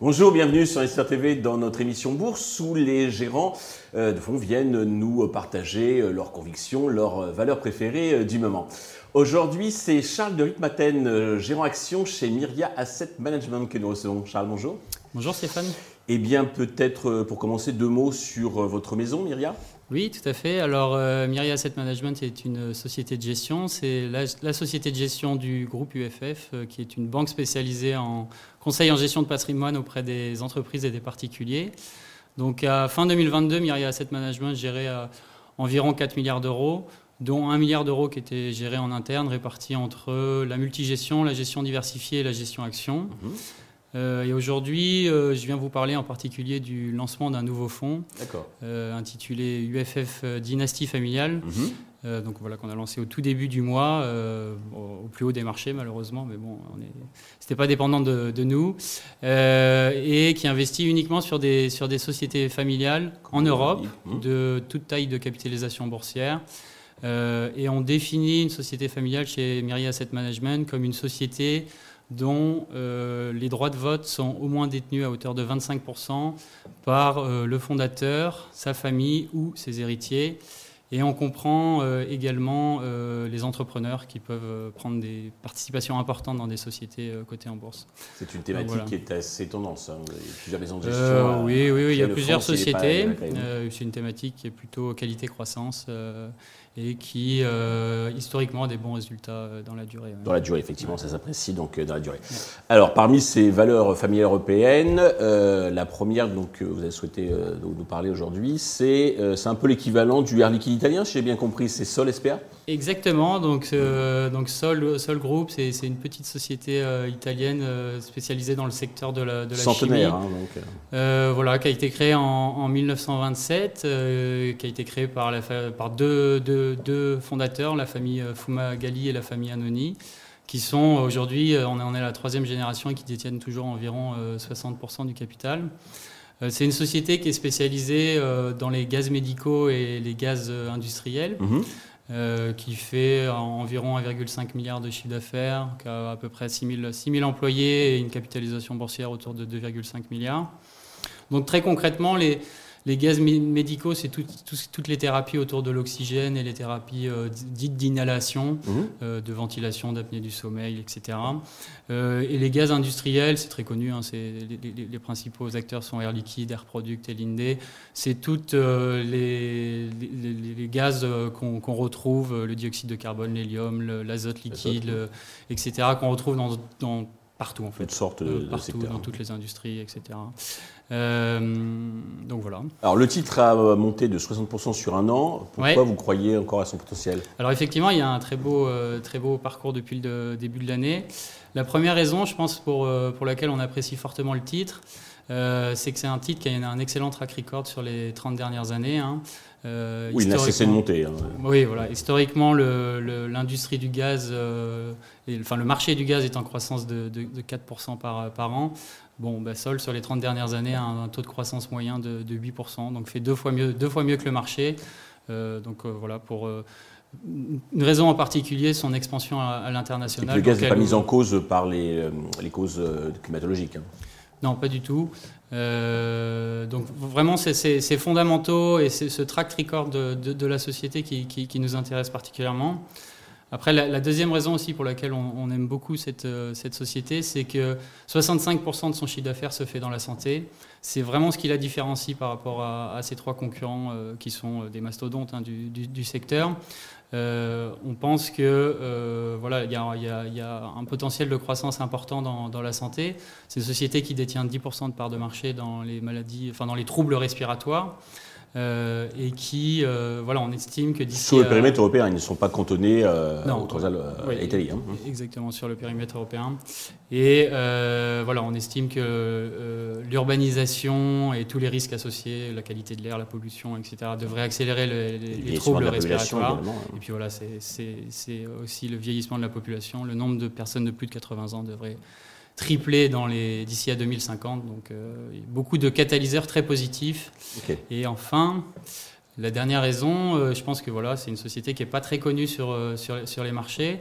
Bonjour, bienvenue sur Esther TV dans notre émission Bourse où les gérants euh, de fonds viennent nous partager euh, leurs convictions, leurs euh, valeurs préférées du moment. Aujourd'hui, c'est Charles de Ritmaten, gérant action chez Myria Asset Management que nous recevons. Charles, bonjour. Bonjour Stéphane. Eh bien, peut-être pour commencer deux mots sur votre maison, Myria. Oui, tout à fait. Alors, euh, Myria Asset Management est une société de gestion. C'est la, société de gestion du groupe UFF, euh, qui est une banque spécialisée en conseil en gestion de patrimoine auprès des entreprises et des particuliers. Donc, à fin 2022, Myria Asset Management gérait euh, environ 4 milliards d'euros, dont 1 milliard d'euros qui étaient gérés en interne, répartis entre la multigestion, la gestion diversifiée et la gestion action. Mhm. Euh, et aujourd'hui, euh, je viens vous parler en particulier du lancement d'un nouveau fonds euh, intitulé UFF Dynastie Familiale. Mhm. donc voilà, qu'on a lancé au tout début du mois, au, plus haut des marchés malheureusement, mais bon, ce n'était pas dépendant de, nous, et qui investit uniquement sur des, sur des sociétés familiales en Europe, mhm. de toute taille de capitalisation boursière. et on définit une société familiale chez Myria Asset Management comme une société dont euh, les droits de vote sont au moins détenus à hauteur de 25% par euh, le fondateur, sa famille ou ses héritiers. Et on comprend euh, également les entrepreneurs qui peuvent prendre des participations importantes dans des sociétés cotées en bourse. C'est une thématique qui est assez tendance. Hein. Il y a plusieurs maisons de gestion. oui, oui, oui, il y a plusieurs sociétés. C'est une thématique qui est plutôt qualité-croissance et qui euh, historiquement a des bons résultats euh, dans la durée. Dans la durée, effectivement, ça s'apprécie donc euh, dans la durée. Alors, parmi ces valeurs familiales européennes, la première donc, que vous avez souhaité nous parler aujourd'hui, c'est un peu l'équivalent du Air Liquide italien, si j'ai bien compris, c'est Sol SPA Exactement, donc, donc Sol, Sol Group, c'est une petite société italienne spécialisée dans le secteur de la, de la Centenaire, chimie. Hein, donc. voilà, qui a été créée en, en 1927, qui a été créée par, la, par deux, deux deux fondateurs, la famille euh, Fumagalli et la famille Anoni, qui sont aujourd'hui, euh, on est la troisième génération et qui détiennent toujours environ 60% euh, du capital. C'est une société qui est spécialisée dans les gaz médicaux et les gaz industriels. Mhm. qui fait environ 1,5 milliard de chiffre d'affaires, qui a à peu près 6 000, employés et une capitalisation boursière autour de 2,5 milliards. Donc très concrètement, les, les gaz médicaux, c'est toutes les thérapies autour de l'oxygène et les thérapies euh, dites d'inhalation, mhm. euh, de ventilation, d'apnée du sommeil, etc. Euh, et les gaz industriels, c'est très connu, hein, les, principaux acteurs sont Air Liquide, Air Product et Linde. C'est toutes les, gaz qu'on retrouve, le dioxyde de carbone, l'hélium, l'azote liquide, etc., qu'on retrouve dans, partout en fait. Toutes sortes de, partout, dans toutes les industries, etc. Euh, donc voilà. Alors le titre a monté de 60% sur un an. Pourquoi vous croyez encore à son potentiel? Alors effectivement, il y a un très beau, euh, très beau parcours depuis le début de l'année. La première raison, je pense, pour, euh, pour laquelle on apprécie fortement le titre, c'est que c'est un titre qui a un excellent track record sur les 30 dernières années. Hein. oui, il n'a cessé de monter. Hein. Oui, voilà. Historiquement, l'industrie du gaz, enfin le marché du gaz est en croissance de, de, de 4% par, par an. Bon, bah, Sol, sur les 30 dernières années, a un, taux de croissance moyen de, 8%, donc fait deux fois mieux, deux fois mieux que le marché. Euh, donc euh, voilà, pour euh, une raison en particulier, son expansion à, l'international. Le gaz n'est pas mis en cause par les, les causes climatologiques hein. Non, pas du tout. donc vraiment, c'est fondamentaux et c'est ce track record de, la société qui, nous intéresse particulièrement. Après, la, deuxième raison aussi pour laquelle on, aime beaucoup cette, euh, cette société, c'est que 65% de son chiffre d'affaires se fait dans la santé. C'est vraiment ce qui la différencie par rapport à, ces trois concurrents euh, qui sont euh, des mastodontes hein, du, secteur. On pense que voilà, il y, a un potentiel de croissance important dans, dans la santé. C'est une société qui détient 10% de part de marché dans les maladies, enfin dans les troubles respiratoires. Euh, et qui, euh, voilà, on estime que d'ici. Sur le périmètre européen, ils ne sont pas cantonnés euh, non, à l'Italie. Hein. Exactement, sur le périmètre européen. Et voilà, on estime que l'urbanisation et tous les risques associés, la qualité de l'air, la pollution, etc., devraient accélérer les, troubles respiratoires. Hein. Et puis voilà, c'est aussi le vieillissement de la population. Le nombre de personnes de plus de 80 ans devrait triplé dans les d'ici à 2050. Donc, euh, beaucoup de catalyseurs très positifs. Et enfin, La dernière raison, je pense que voilà, c'est une société qui n'est pas très connue sur, sur, sur les marchés.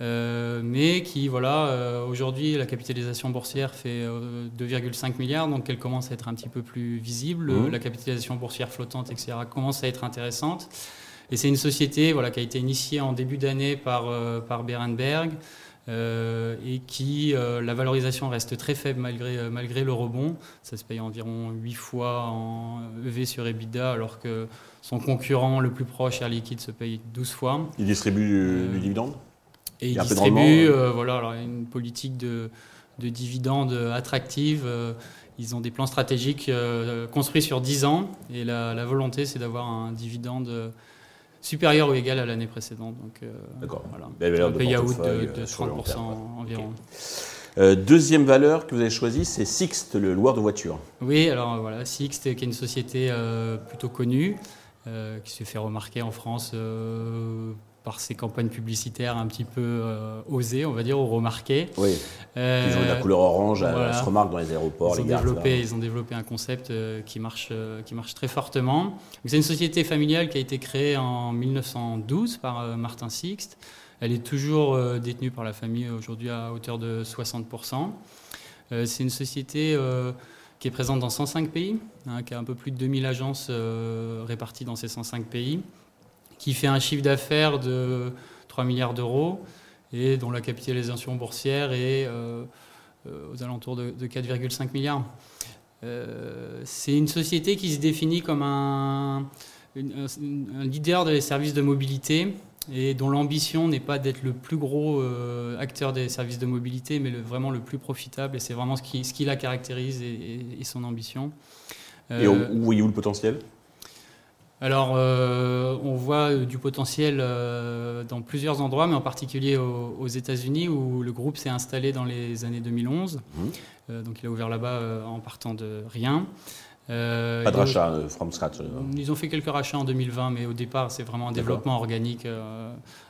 Euh, mais qui, voilà, euh, aujourd'hui, la capitalisation boursière fait 2,5 euh, milliards, donc elle commence à être un petit peu plus visible. Mmh. La capitalisation boursière flottante, etc., commence à être intéressante. Et c'est une société voilà, qui a été initiée en début d'année par, par Berenberg. Et qui, la valorisation reste très faible malgré, malgré le rebond. Ça se paye environ 8 fois en EV sur EBITDA, alors que son concurrent le plus proche, Air Liquide, se paye 12 fois. Il distribue du dividende et ils distribuent euh, voilà, alors, une politique de, de dividendes attractive. Euh, ils ont des plans stratégiques euh, construits sur 10 ans et la, volonté, c'est d'avoir un dividende supérieur ou égal à l'année précédente. Donc, D'accord. Voilà. Un payout de, de 30% environ. deuxième valeur que vous avez choisie, c'est Sixt, le loueur de voitures. Oui, alors voilà, Sixt, qui est une société plutôt connue, qui se fait remarquer en France par ces campagnes publicitaires un petit peu euh, osées, on va dire, ou remarquées. Oui. Euh, ils ont la couleur orange, elle se remarque dans les aéroports, ils ont développé, Ils ont développé un concept euh, qui, marche, qui marche très fortement. C'est une société familiale qui a été créée en 1912 par Martin Sixt. Elle est toujours détenue par la famille aujourd'hui à hauteur de 60%. C'est une société qui est présente dans 105 pays, hein, qui a un peu plus de 2000 agences réparties dans ces 105 pays qui fait un chiffre d'affaires de 3 milliards d'euros et dont la capitalisation boursière est euh, euh, aux alentours de, 4,5 milliards. Euh, c'est une société qui se définit comme un, leader des services de mobilité et dont l'ambition n'est pas d'être le plus gros acteur des services de mobilité, mais vraiment le plus profitable. Et c'est vraiment ce qui, ce qui la caractérise et, son ambition. et où voyez-vous le potentiel? Alors, euh, on voit euh, du potentiel euh, dans plusieurs endroits, mais en particulier aux, États-Unis, où le groupe s'est installé dans les années 2011. Mmh. donc, il a ouvert là-bas en partant de rien. Pas de rachat from scratch Ils ont fait quelques rachats en 2020, mais au départ, c'est vraiment un développement organique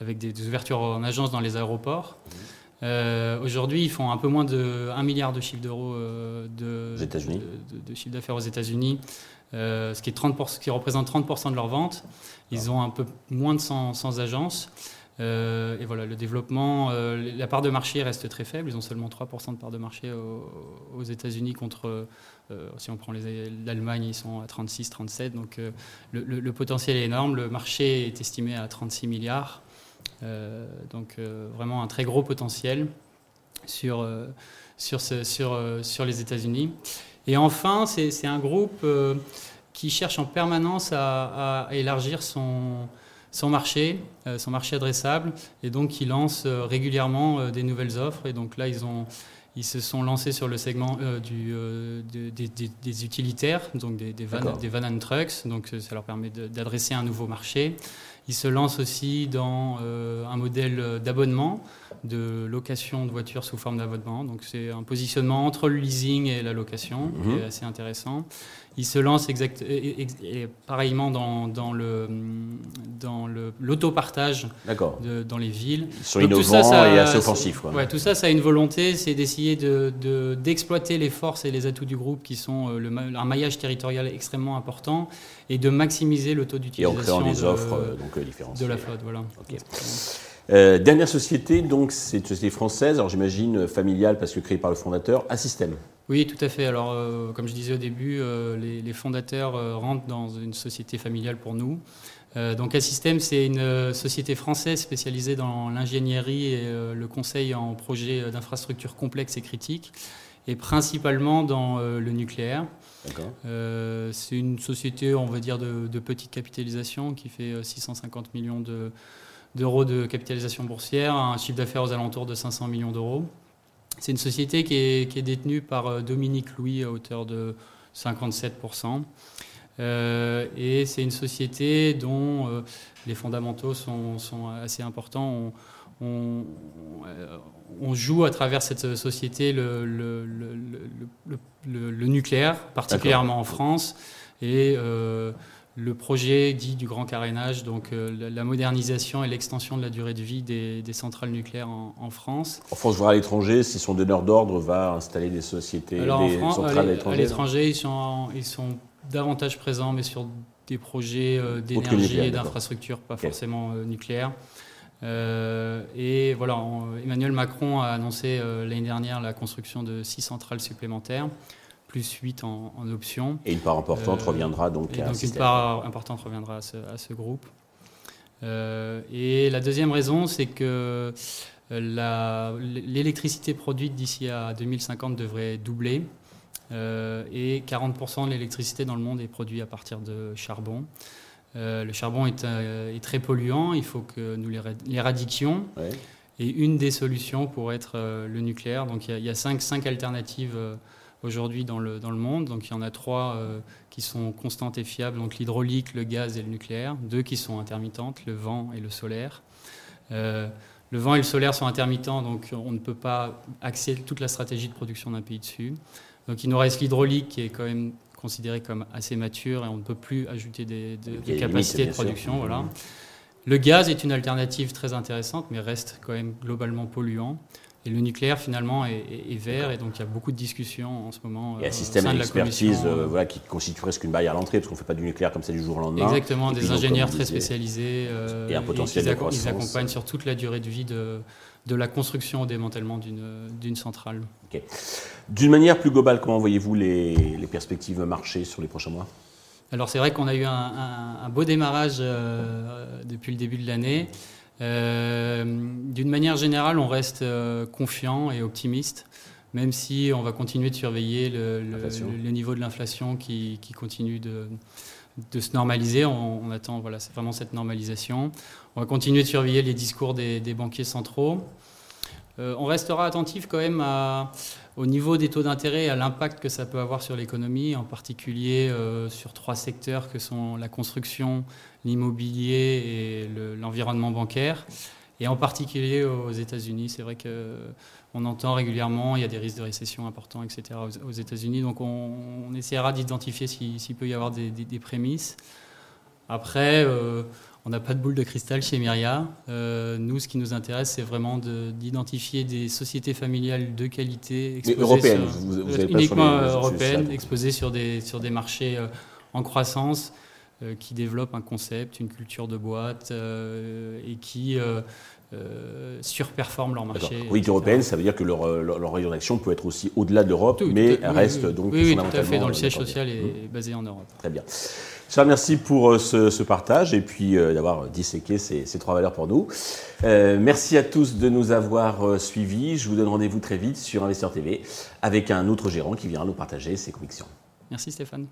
avec des, ouvertures en agence dans les aéroports. Mmh. Aujourd'hui, ils font un peu moins de 1 milliard de chiffre d'euros de, de, chiffre d'affaires aux États-Unis. Euh, ce, qui est qui représente 30% de leurs ventes. Ils ont un peu moins de 100, agences. Euh, et voilà, le développement, euh, la part de marché reste très faible. Ils ont seulement 3% de part de marché aux, États-Unis contre, si on prend l'Allemagne, ils sont à 36, 37. Donc le, potentiel est énorme. Le marché est estimé à 36 milliards. Donc vraiment un très gros potentiel sur, sur, sur, sur les États-Unis. Et enfin, c'est un groupe euh, qui cherche en permanence à, élargir son, son marché, euh, son marché adressable, et donc qui lance euh, régulièrement des nouvelles offres. Et donc là, ils, ont, ils se sont lancés sur le segment du, des, utilitaires, donc des, des, van, des van and trucks, donc ça leur permet d'adresser un nouveau marché. Ils se lancent aussi dans un modèle d'abonnement de location de voitures sous forme d'abonnement. Donc c'est un positionnement entre le leasing et la location qui est mhm. assez intéressant. Il se lance exact, et, pareillement dans, dans le dans l'autopartage dans les villes. Ils sont innovants tout ça, ça, et assez offensifs. Ouais, tout ça, ça a une volonté, c'est d'essayer d'exploiter de, les forces et les atouts du groupe qui sont euh, le, un maillage territorial extrêmement important et de maximiser le taux d'utilisation. Et en créant des offres euh, donc, différenciées. De la flotte, voilà. Euh, dernière société, donc c'est une société française, alors j'imagine familiale parce que créée par le fondateur, Assystem. Oui, tout à fait. Alors, euh, comme je disais au début, euh, les, fondateurs rentrent dans une société familiale pour nous. donc, Assystem, c'est une société française spécialisée dans l'ingénierie et le conseil en projets d'infrastructures complexes et critiques, et principalement dans le nucléaire. c'est une société, on va dire, de, de petite capitalisation qui fait 650 millions de d'euros de capitalisation boursière, un chiffre d'affaires aux alentours de 500 millions d'euros. C'est une société qui est, détenue par euh, Dominique Louis à hauteur de 57%. Euh, et c'est une société dont euh, les fondamentaux sont, assez importants. On, joue à travers cette société le, le nucléaire, particulièrement en France. Et le projet dit du grand carénage, donc euh, la modernisation et l'extension de la durée de vie des, centrales nucléaires en, France. En France, voire à l'étranger, si son donneur d'ordre va installer des sociétés, des centrales à l'étranger À l'étranger, ils sont, ils sont davantage présents, mais sur des projets d'énergie et d'infrastructure, pas forcément nucléaires. et voilà, Emmanuel Macron a annoncé l'année dernière la construction de six centrales supplémentaires plus 8 en, option. Et une part importante reviendra donc à donc une part importante reviendra à ce, groupe. et la deuxième raison, c'est que l'électricité produite d'ici à 2050 devrait doubler. Euh, et 40% de l'électricité dans le monde est produite à partir de charbon. Euh, le charbon euh, est, très polluant, il faut que nous l'éradiquions. Et une des solutions pourrait être le nucléaire. Donc il y, a, cinq, cinq, alternatives aujourd'hui dans le, dans le monde. Donc il y en a trois qui sont constantes et fiables, donc l'hydraulique, le gaz et le nucléaire. Deux qui sont intermittentes, le vent et le solaire. le vent et le solaire sont intermittents, donc on ne peut pas axer toute la stratégie de production d'un pays dessus. Donc il nous reste l'hydraulique qui est quand même considéré comme assez mature et on ne peut plus ajouter des, capacités de production. Voilà. Mmh. Le gaz est une alternative très intéressante, mais reste quand même globalement polluant. Et le nucléaire, finalement, est, vert, et donc il y a beaucoup de discussions en ce moment. Il y a un euh, système d'expertise euh, voilà, qui constitue presque une barrière à l'entrée, parce qu'on ne fait pas du nucléaire comme ça du jour au lendemain. Exactement, des ingénieurs très spécialisés. et un euh, potentiel de croissance. Ils accompagnent sur toute la durée de vie de, de la construction au démantèlement d'une centrale. D'une manière plus globale, comment voyez-vous les, perspectives marché sur les prochains mois? Alors c'est vrai qu'on a eu un, beau démarrage depuis le début de l'année. Euh, d'une manière générale, on reste euh, confiant et optimiste, même si on va continuer de surveiller le, niveau de l'inflation qui, continue de, se normaliser. On, attend, voilà, c'est vraiment cette normalisation. On va continuer de surveiller les discours des, banquiers centraux. Euh, on restera attentif quand même au niveau des taux d'intérêt et à l'impact que ça peut avoir sur l'économie, en particulier sur trois secteurs que sont la construction, l'immobilier et l'environnement bancaire. Et en particulier aux États-Unis, c'est vrai qu'on entend régulièrement, il y a des risques de récession importants, etc. aux, États-Unis. Donc on, essaiera d'identifier s'il peut y avoir des, prémices. Après, euh, on n'a pas de boule de cristal chez Myria. Euh, nous, ce qui nous intéresse, c'est vraiment d'identifier des sociétés familiales de qualité, européennes, uniquement européennes, exposées sur des, sur des marchés euh, en croissance euh, qui développent un concept, une culture de boîte et qui euh, surperforment leur marché. Oui, européenne, ça veut dire que leur, leur, rayon d'action peut être aussi au-delà de l'Europe, mais reste donc oui, oui, tout à fait. Dans le siège social est mmh. basé en Europe. Très bien. Merci pour ce, partage et puis d'avoir disséqué ces, trois valeurs pour nous. merci à tous de nous avoir suivis. Je vous donne rendez-vous très vite sur Investir TV avec un autre gérant qui viendra nous partager ses convictions. Merci Stéphane.